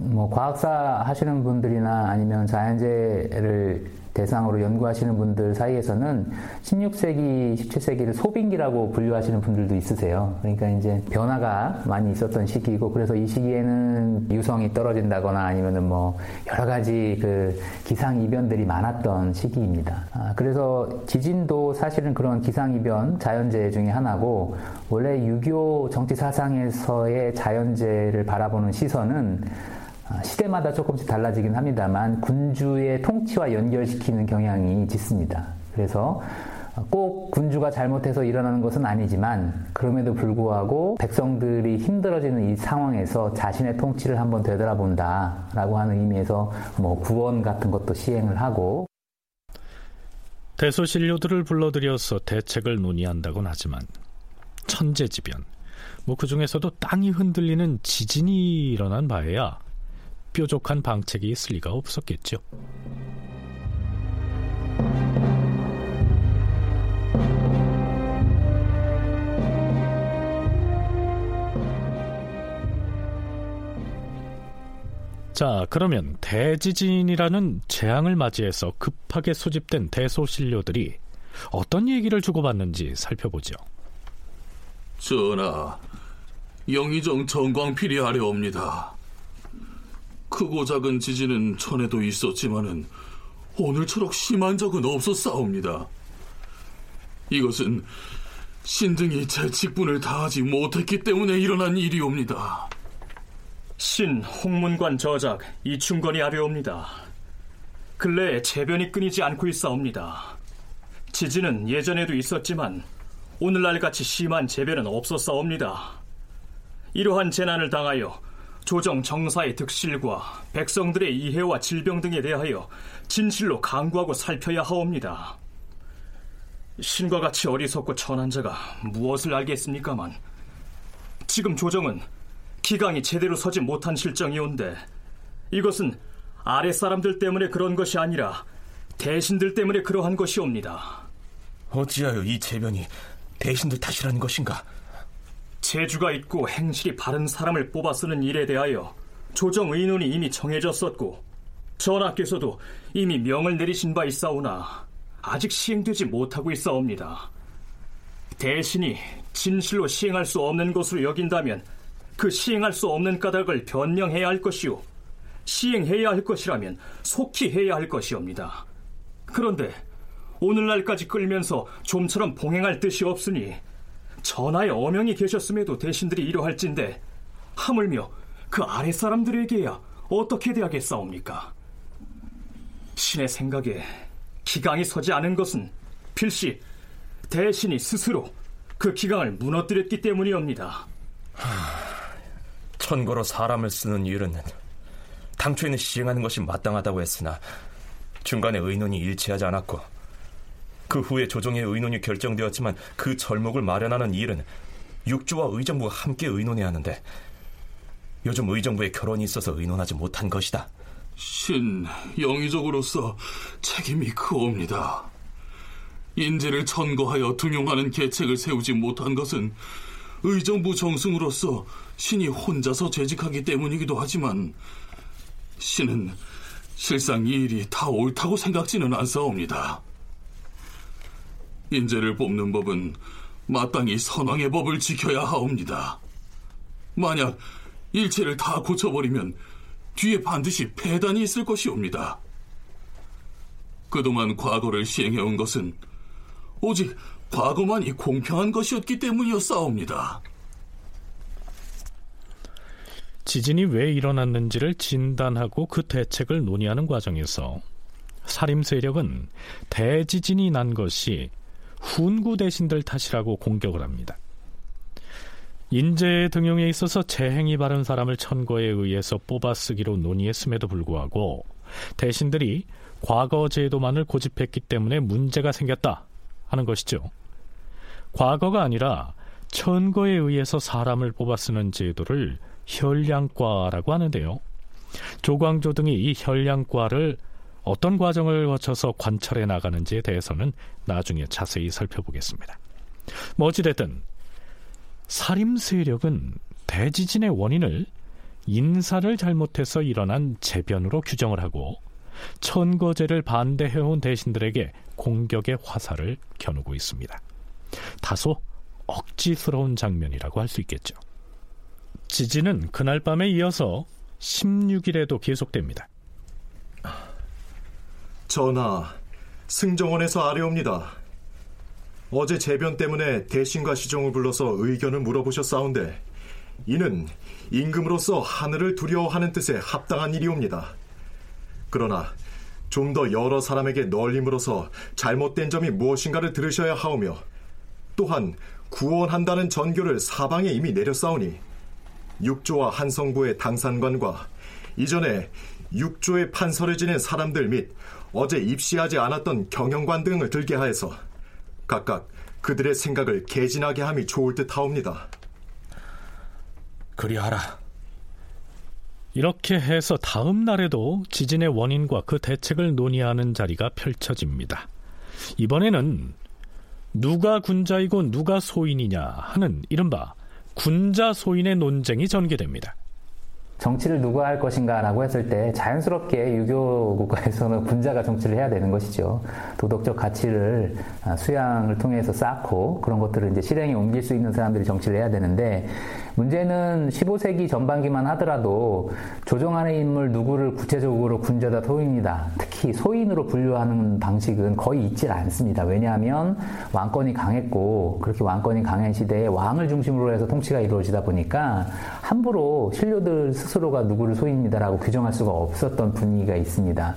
뭐 과학사 하시는 분들이나 아니면 자연재해를 대상으로 연구하시는 분들 사이에서는 16세기, 17세기를 소빙기라고 분류하시는 분들도 있으세요. 그러니까 이제 변화가 많이 있었던 시기이고 그래서 이 시기에는 유성이 떨어진다거나 아니면은 뭐 여러 가지 그 기상 이변들이 많았던 시기입니다. 아, 그래서 지진도 사실은 그런 기상 이변, 자연재해 중에 하나고 원래 유교 정치 사상에서의 자연재해를 바라보는 시선은 아, 시대마다 조금씩 달라지긴 합니다만 군주의 통치와 연결시키는 경향이 짙습니다. 그래서 꼭 군주가 잘못해서 일어나는 것은 아니지만 그럼에도 불구하고 백성들이 힘들어지는 이 상황에서 자신의 통치를 한번 되돌아본다라고 하는 의미에서 뭐 구원 같은 것도 시행을 하고 대소신료들을 불러들여서 대책을 논의한다곤 하지만 천재지변 뭐 그중에서도 땅이 흔들리는 지진이 일어난 바에야 뾰족한 방책이 있을 리가 없었겠죠. 자, 그러면 대지진이라는 재앙을 맞이해서 급하게 소집된 대소신료들이 어떤 얘기를 주고받는지 살펴보죠. 전하, 영의정 정광필이 아래옵니다. 크고 작은 지진은 전에도 있었지만은 오늘처럼 심한 적은 없었사옵니다. 이것은 신등이 제 직분을 다하지 못했기 때문에 일어난 일이옵니다. 신 홍문관 저작 이충건이 아뢰옵니다. 근래에 재변이 끊이지 않고 있사옵니다. 지진은 예전에도 있었지만 오늘날 같이 심한 재변은 없었사옵니다. 이러한 재난을 당하여 조정 정사의 득실과 백성들의 이해와 질병 등에 대하여 진실로 강구하고 살펴야 하옵니다. 신과 같이 어리석고 천한 자가 무엇을 알겠습니까만 지금 조정은 기강이 제대로 서지 못한 실정이온데 이것은 아랫사람들 때문에 그런 것이 아니라 대신들 때문에 그러한 것이옵니다. 어찌하여 이 재변이 대신들 탓이라는 것인가? 재주가 있고 행실이 바른 사람을 뽑아 쓰는 일에 대하여 조정 의논이 이미 정해졌었고 전하께서도 이미 명을 내리신 바 있사오나 아직 시행되지 못하고 있사옵니다. 대신이 진실로 시행할 수 없는 것으로 여긴다면 그 시행할 수 없는 까닭을 변명해야 할 것이요 시행해야 할 것이라면 속히 해야 할 것이옵니다. 그런데 오늘날까지 끌면서 좀처럼 봉행할 뜻이 없으니 전하의 어명이 계셨음에도 대신들이 이러할진데 하물며 그 아랫사람들에게야 어떻게 대하겠사옵니까? 신의 생각에 기강이 서지 않은 것은 필시 대신이 스스로 그 기강을 무너뜨렸기 때문이옵니다. 천거로 사람을 쓰는 일은 당초에는 시행하는 것이 마땅하다고 했으나 중간에 의논이 일치하지 않았고 그 후에 조정의 의논이 결정되었지만 그 절목을 마련하는 일은 육주와 의정부가 함께 의논해야 하는데 요즘 의정부의 결혼이 있어서 의논하지 못한 것이다. 신 영의적으로서 책임이 크옵니다. 인재를 천거하여 등용하는 계책을 세우지 못한 것은 의정부 정승으로서 신이 혼자서 재직하기 때문이기도 하지만 신은 실상 이 일이 다 옳다고 생각지는 않사옵니다. 인재를 뽑는 법은 마땅히 선왕의 법을 지켜야 하옵니다. 만약 일체를 다 고쳐버리면 뒤에 반드시 폐단이 있을 것이옵니다. 그동안 과거를 시행해온 것은 오직 과거만이 공평한 것이었기 때문이었사옵니다. 지진이 왜 일어났는지를 진단하고 그 대책을 논의하는 과정에서 사림 세력은 대지진이 난 것이 훈구 대신들 탓이라고 공격을 합니다. 인재 등용에 있어서 재행이 바른 사람을 천거에 의해서 뽑아 쓰기로 논의했음에도 불구하고 대신들이 과거 제도만을 고집했기 때문에 문제가 생겼다 하는 것이죠. 과거가 아니라 천거에 의해서 사람을 뽑아 쓰는 제도를 혈량과라고 하는데요. 조광조 등이 이 혈량과를 어떤 과정을 거쳐서 관찰해 나가는지에 대해서는 나중에 자세히 살펴보겠습니다. 뭐 어찌됐든 살림 세력은 대지진의 원인을 인사를 잘못해서 일어난 재변으로 규정을 하고 천거제를 반대해온 대신들에게 공격의 화살을 겨누고 있습니다. 다소 억지스러운 장면이라고 할 수 있겠죠. 지진은 그날 밤에 이어서 16일에도 계속됩니다. 전하, 승정원에서 아뢰옵니다. 어제 재변 때문에 대신과 시종을 불러서 의견을 물어보셨사온데 이는 임금으로서 하늘을 두려워하는 뜻에 합당한 일이옵니다. 그러나 좀 더 여러 사람에게 널림으로써 잘못된 점이 무엇인가를 들으셔야 하오며 또한 구원한다는 전교를 사방에 이미 내렸사오니 육조와 한성부의 당산관과 이전에 육조의 판서를 지낸 사람들 및 어제 입시하지 않았던 경영관 등을 들게 하여서 각각 그들의 생각을 개진하게 함이 좋을 듯 하옵니다. 그리하라. 이렇게 해서 다음 날에도 지진의 원인과 그 대책을 논의하는 자리가 펼쳐집니다. 이번에는 누가 군자이고 누가 소인이냐 하는 이른바 군자 소인의 논쟁이 전개됩니다. 정치를 누가 할 것인가라고 했을 때 자연스럽게 유교 국가에서는 군자가 정치를 해야 되는 것이죠. 도덕적 가치를 아, 수양을 통해서 쌓고 그런 것들을 이제 실행에 옮길 수 있는 사람들이 정치를 해야 되는데 문제는 15세기 전반기만 하더라도 조정하는 인물 누구를 구체적으로 군자다 소인이다. 특히 소인으로 분류하는 방식은 거의 있질 않습니다. 왜냐하면 왕권이 강했고 그렇게 왕권이 강한 시대에 왕을 중심으로 해서 통치가 이루어지다 보니까 함부로 신료들 스스로가 누구를 소인이다라고 규정할 수가 없었던 분위기가 있습니다.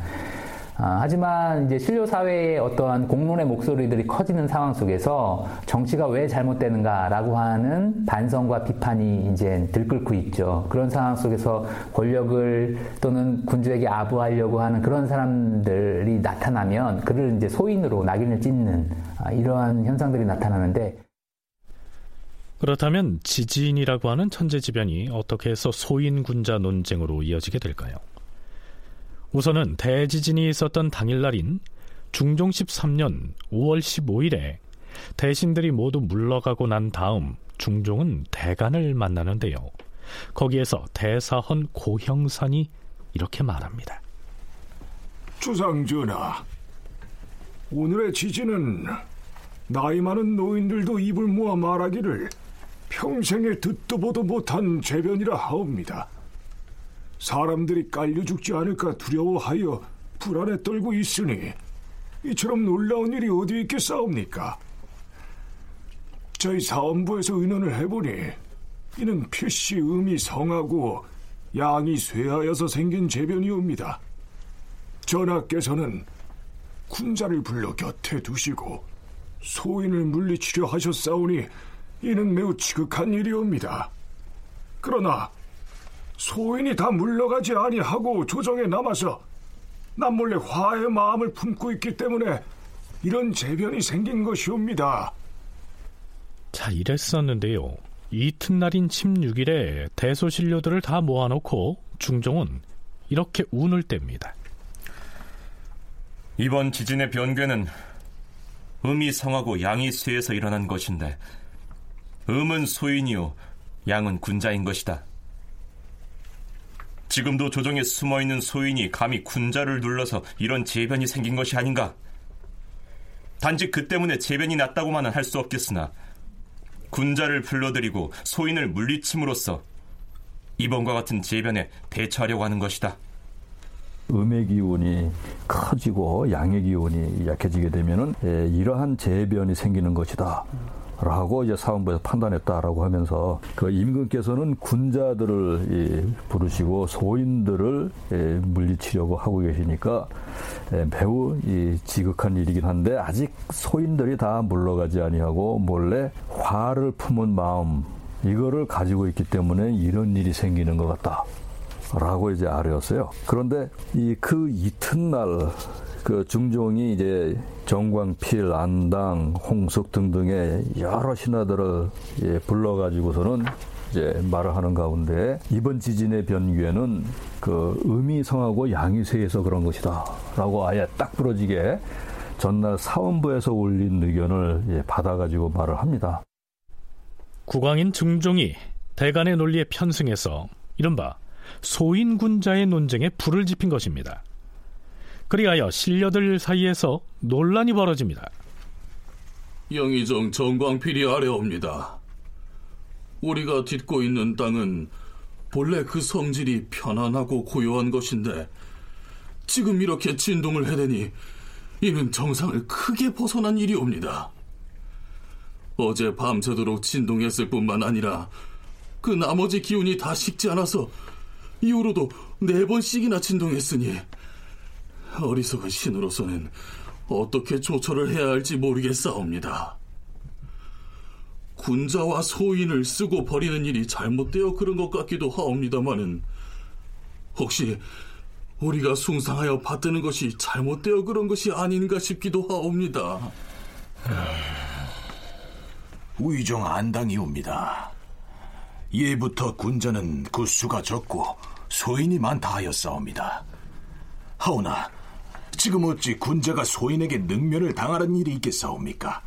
아, 하지만 이제 신료 사회의 어떠한 공론의 목소리들이 커지는 상황 속에서 정치가 왜 잘못되는가라고 하는 반성과 비판이 이제 들끓고 있죠. 그런 상황 속에서 권력을 또는 군주에게 아부하려고 하는 그런 사람들이 나타나면 그를 이제 소인으로 낙인을 찍는 아, 이러한 현상들이 나타나는데 그렇다면 지진이라고 하는 천재지변이 어떻게 해서 소인군자 논쟁으로 이어지게 될까요? 우선은 대지진이 있었던 당일날인 중종 13년 5월 15일에 대신들이 모두 물러가고 난 다음 중종은 대간을 만나는데요. 거기에서 대사헌 고형산이 이렇게 말합니다. 주상전하, 오늘의 지진은 나이 많은 노인들도 입을 모아 말하기를 평생에 듣도 보도 못한 죄변이라 하옵니다. 사람들이 깔려 죽지 않을까 두려워하여 불안에 떨고 있으니 이처럼 놀라운 일이 어디 있겠사옵니까? 저희 사원부에서 의논을 해보니 이는 필시 음이 성하고 양이 쇠하여서 생긴 재변이옵니다. 전하께서는 군자를 불러 곁에 두시고 소인을 물리치려 하셨사오니 이는 매우 지극한 일이옵니다. 그러나 소인이 다 물러가지 아니하고 조정에 남아서 남몰래 화의 마음을 품고 있기 때문에 이런 재변이 생긴 것이옵니다. 자, 이랬었는데요. 이튿날인 16일에 대소신료들을 다 모아놓고 중종은 이렇게 운을 뗍니다. 이번 지진의 변괴는 음이 성하고 양이 쇠에서 일어난 것인데 음은 소인이요 양은 군자인 것이다. 지금도 조정에 숨어 있는 소인이 감히 군자를 눌러서 이런 재변이 생긴 것이 아닌가? 단지 그 때문에 재변이 났다고만은 할 수 없겠으나 군자를 불러들이고 소인을 물리침으로써 이번과 같은 재변에 대처하려고 하는 것이다. 음의 기운이 커지고 양의 기운이 약해지게 되면은 예, 이러한 재변이 생기는 것이다. 라고 이제 사원부에서 판단했다라고 하면서 그 임금께서는 군자들을 부르시고 소인들을 예, 물리치려고 하고 계시니까 예, 매우 지극한 일이긴 한데 아직 소인들이 다 물러가지 아니하고 몰래 화를 품은 마음 이거를 가지고 있기 때문에 이런 일이 생기는 것 같다. 라고 이제 아뢰었어요. 그런데 이 그 이튿날 그 중종이 이제 정광필, 안당, 홍석 등등의 여러 신하들을 예, 불러가지고서는 이제 말을 하는 가운데 이번 지진의 변규에는 그 음이 성하고 양이 쇠해서 그런 것이다라고 아예 딱 부러지게 전날 사원부에서 올린 의견을 예, 받아가지고 말을 합니다. 국왕인 중종이 대간의 논리에 편승해서 이른바 소인군자의 논쟁에 불을 지핀 것입니다. 그리하여 신녀들 사이에서 논란이 벌어집니다. 영의정 정광필이 아래옵니다. 우리가 딛고 있는 땅은 본래 그 성질이 편안하고 고요한 것인데 지금 이렇게 진동을 해대니 이는 정상을 크게 벗어난 일이옵니다. 어제 밤새도록 진동했을 뿐만 아니라 그 나머지 기운이 다 식지 않아서 이후로도 네 번씩이나 진동했으니 어리석은 신으로서는 어떻게 조처를 해야 할지 모르겠사옵니다. 군자와 소인을 쓰고 버리는 일이 잘못되어 그런 것 같기도 하옵니다마는 혹시 우리가 숭상하여 받드는 것이 잘못되어 그런 것이 아닌가 싶기도 하옵니다. 의정 안당이옵니다. 예부터 군자는 구수가 적고 소인이 많다 하였사옵니다. 하오나 지금 어찌 군자가 소인에게 능면을 당하는 일이 있겠사옵니까?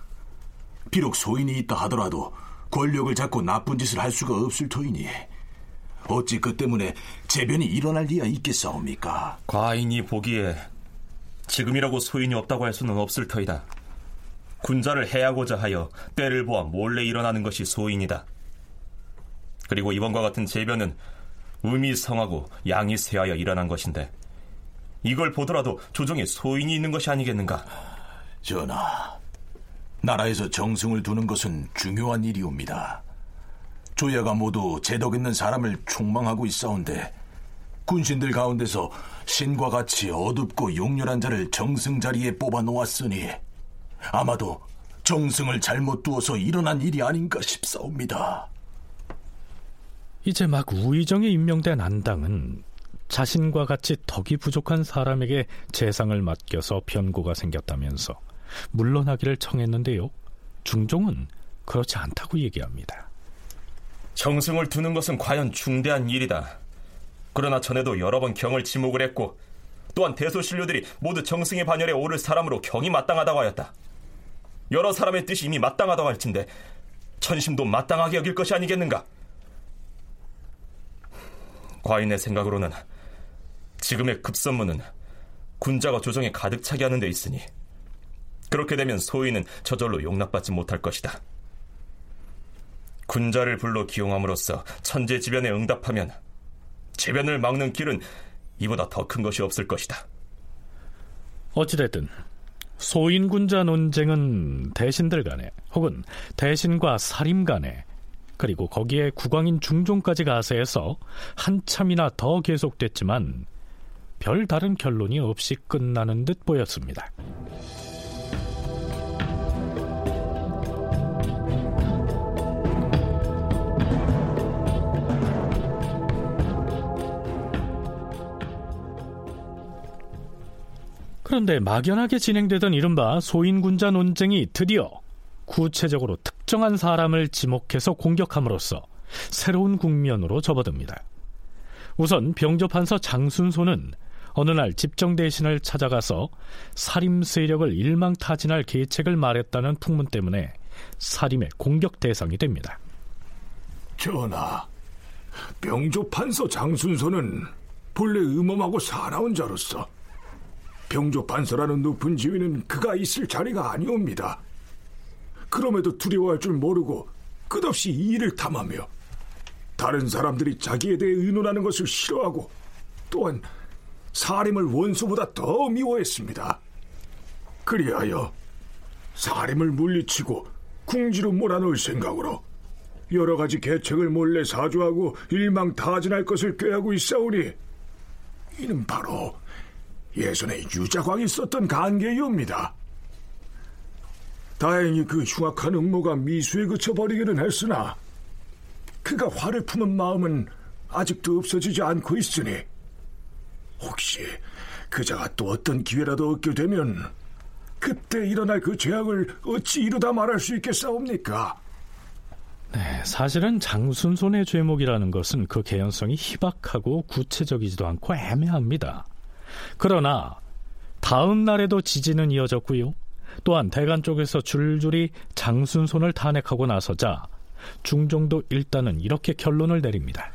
비록 소인이 있다 하더라도 권력을 잡고 나쁜 짓을 할 수가 없을 터이니 어찌 그 때문에 재변이 일어날 리야 있겠사옵니까? 과인이 보기에 지금이라고 소인이 없다고 할 수는 없을 터이다. 군자를 해하고자 하여 때를 보아 몰래 일어나는 것이 소인이다. 그리고 이번과 같은 재변은 음이 성하고 양이 쇠하여 일어난 것인데 이걸 보더라도 조정에 소인이 있는 것이 아니겠는가? 전하, 나라에서 정승을 두는 것은 중요한 일이옵니다. 조야가 모두 제덕 있는 사람을 촉망하고 있사온데 군신들 가운데서 신과 같이 어둡고 용렬한 자를 정승 자리에 뽑아 놓았으니 아마도 정승을 잘못 두어서 일어난 일이 아닌가 싶사옵니다. 이제 막 우의정에 임명된 안당은 자신과 같이 덕이 부족한 사람에게 재상을 맡겨서 변고가 생겼다면서 물러나기를 청했는데요. 중종은 그렇지 않다고 얘기합니다. 정승을 두는 것은 과연 중대한 일이다. 그러나 전에도 여러 번 경을 지목을 했고 또한 대소신료들이 모두 정승의 반열에 오를 사람으로 경이 마땅하다고 하였다. 여러 사람의 뜻이 이미 마땅하다고 할 텐데 천심도 마땅하게 여길 것이 아니겠는가? 과인의 생각으로는 지금의 급선무는 군자가 조정에 가득 차게 하는 데 있으니 그렇게 되면 소인은 저절로 용납받지 못할 것이다. 군자를 불러 기용함으로써 천재지변에 응답하면 재변을 막는 길은 이보다 더 큰 것이 없을 것이다. 어찌됐든 소인군자 논쟁은 대신들 간에 혹은 대신과 사림 간에 그리고 거기에 국왕인 중종까지 가세해서 한참이나 더 계속됐지만 별 다른 결론이 없이 끝나는 듯 보였습니다. 그런데 막연하게 진행되던 이른바 소인군자 논쟁이 드디어 구체적으로 특정한 사람을 지목해서 공격함으로써 새로운 국면으로 접어듭니다. 우선 병조판서 장순소는 어느 날 집정 대신을 찾아가서 살림 세력을 일망타진할 계책을 말했다는 풍문 때문에 살림의 공격 대상이 됩니다. 전하, 병조 판서 장순서는 본래 음험하고 사나운 자로서 병조 판서라는 높은 지위는 그가 있을 자리가 아니옵니다. 그럼에도 두려워할 줄 모르고 끝없이 이를 탐하며 다른 사람들이 자기에 대해 의논하는 것을 싫어하고 또한 사림을 원수보다 더 미워했습니다. 그리하여 사림을 물리치고 궁지로 몰아넣을 생각으로 여러 가지 계책을 몰래 사주하고 일망타진할 것을 꾀하고 있사오니 이는 바로 예전에 유자광이 썼던 간계이옵니다. 다행히 그 흉악한 음모가 미수에 그쳐버리기는 했으나 그가 화를 푸는 마음은 아직도 없어지지 않고 있으니 혹시 그자가 또 어떤 기회라도 얻게 되면 그때 일어날 그 죄악을 어찌 이루다 말할 수 있겠사옵니까? 네, 사실은 장순손의 죄목이라는 것은 그 개연성이 희박하고 구체적이지도 않고 애매합니다. 그러나 다음 날에도 지진은 이어졌고요. 또한 대간 쪽에서 줄줄이 장순손을 탄핵하고 나서자 중종도 일단은 이렇게 결론을 내립니다.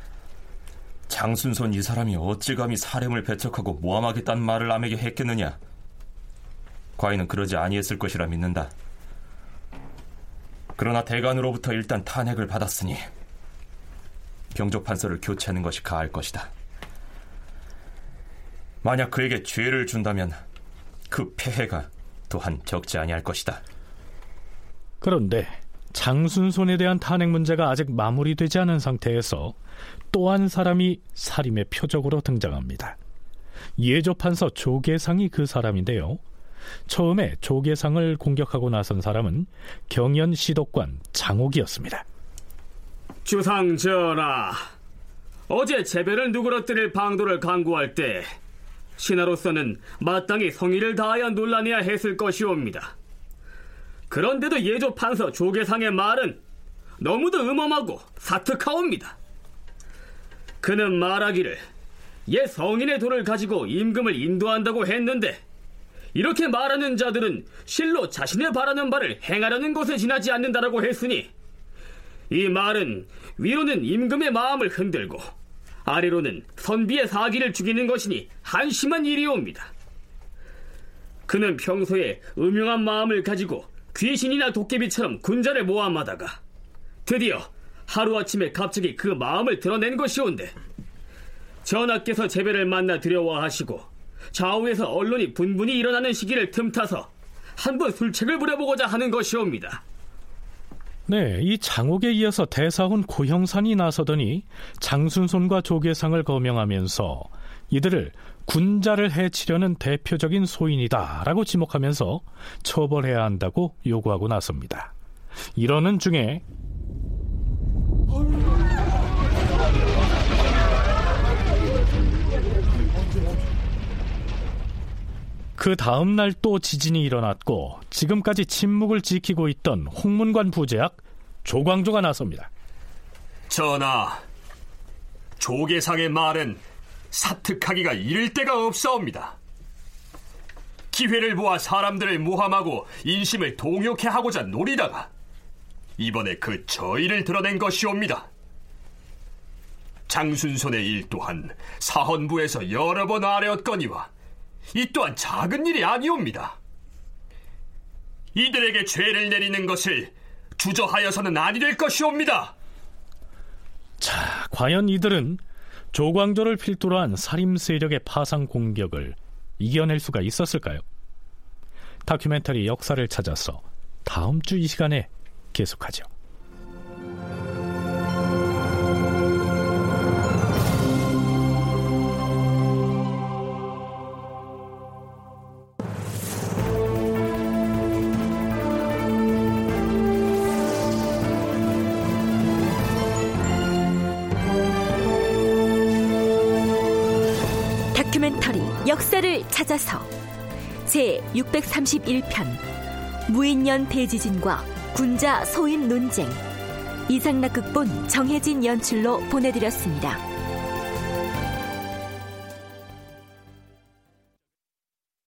장순손 이 사람이 어찌 감히 사령을 배척하고 모함하겠다는 말을 남에게 했겠느냐? 과인은 그러지 아니했을 것이라 믿는다. 그러나 대간으로부터 일단 탄핵을 받았으니 병조 판서를 교체하는 것이 가할 것이다. 만약 그에게 죄를 준다면 그 폐해가 또한 적지 아니할 것이다. 그런데 장순손에 대한 탄핵 문제가 아직 마무리되지 않은 상태에서 또 한 사람이 살인의 표적으로 등장합니다. 예조 판서 조계상이 그 사람인데요. 처음에 조계상을 공격하고 나선 사람은 경연 시독관 장옥이었습니다. 주상 전하, 어제 재배를 누그러뜨릴 방도를 강구할 때 신하로서는 마땅히 성의를 다하여 논란해야 했을 것이옵니다. 그런데도 예조 판서 조계상의 말은 너무도 음험하고 사특하옵니다. 그는 말하기를 옛 성인의 돌을 가지고 임금을 인도한다고 했는데 이렇게 말하는 자들은 실로 자신의 바라는 바를 행하려는 것에 지나지 않는다라고 했으니 이 말은 위로는 임금의 마음을 흔들고 아래로는 선비의 사기를 죽이는 것이니 한심한 일이옵니다. 그는 평소에 음흉한 마음을 가지고 귀신이나 도깨비처럼 군자를 모함하다가 드디어 하루아침에 갑자기 그 마음을 드러낸 것이온데 전하께서 재배를 만나 두려워하시고 좌우에서 언론이 분분히 일어나는 시기를 틈타서 한 번 술책을 부려보고자 하는 것이옵니다. 네, 이 장옥에 이어서 대사훈 고형산이 나서더니 장순손과 조계상을 거명하면서 이들을 군자를 해치려는 대표적인 소인이다라고 지목하면서 처벌해야 한다고 요구하고 나섭니다. 이러는 중에 그 다음 날 또 지진이 일어났고 지금까지 침묵을 지키고 있던 홍문관 부제학 조광조가 나섭니다. 전하, 조계상의 말은 사특하기가 이를 데가 없사옵니다. 기회를 보아 사람들을 모함하고 인심을 동요케 하고자 노리다가 이번에 그 저희를 드러낸 것이옵니다. 장순손의 일 또한 사헌부에서 여러 번 아뢰었거니와 이 또한 작은 일이 아니옵니다. 이들에게 죄를 내리는 것을 주저하여서는 아니 될 것이옵니다. 자, 과연 이들은 조광조를 필두로 한 살림 세력의 파상 공격을 이겨낼 수가 있었을까요? 다큐멘터리 역사를 찾아서 다음 주 이 시간에 계속하죠. 찾아서 제 631편 무인년 대지진과 군자 소인 논쟁 이상락 극본 정혜진 연출로 보내드렸습니다.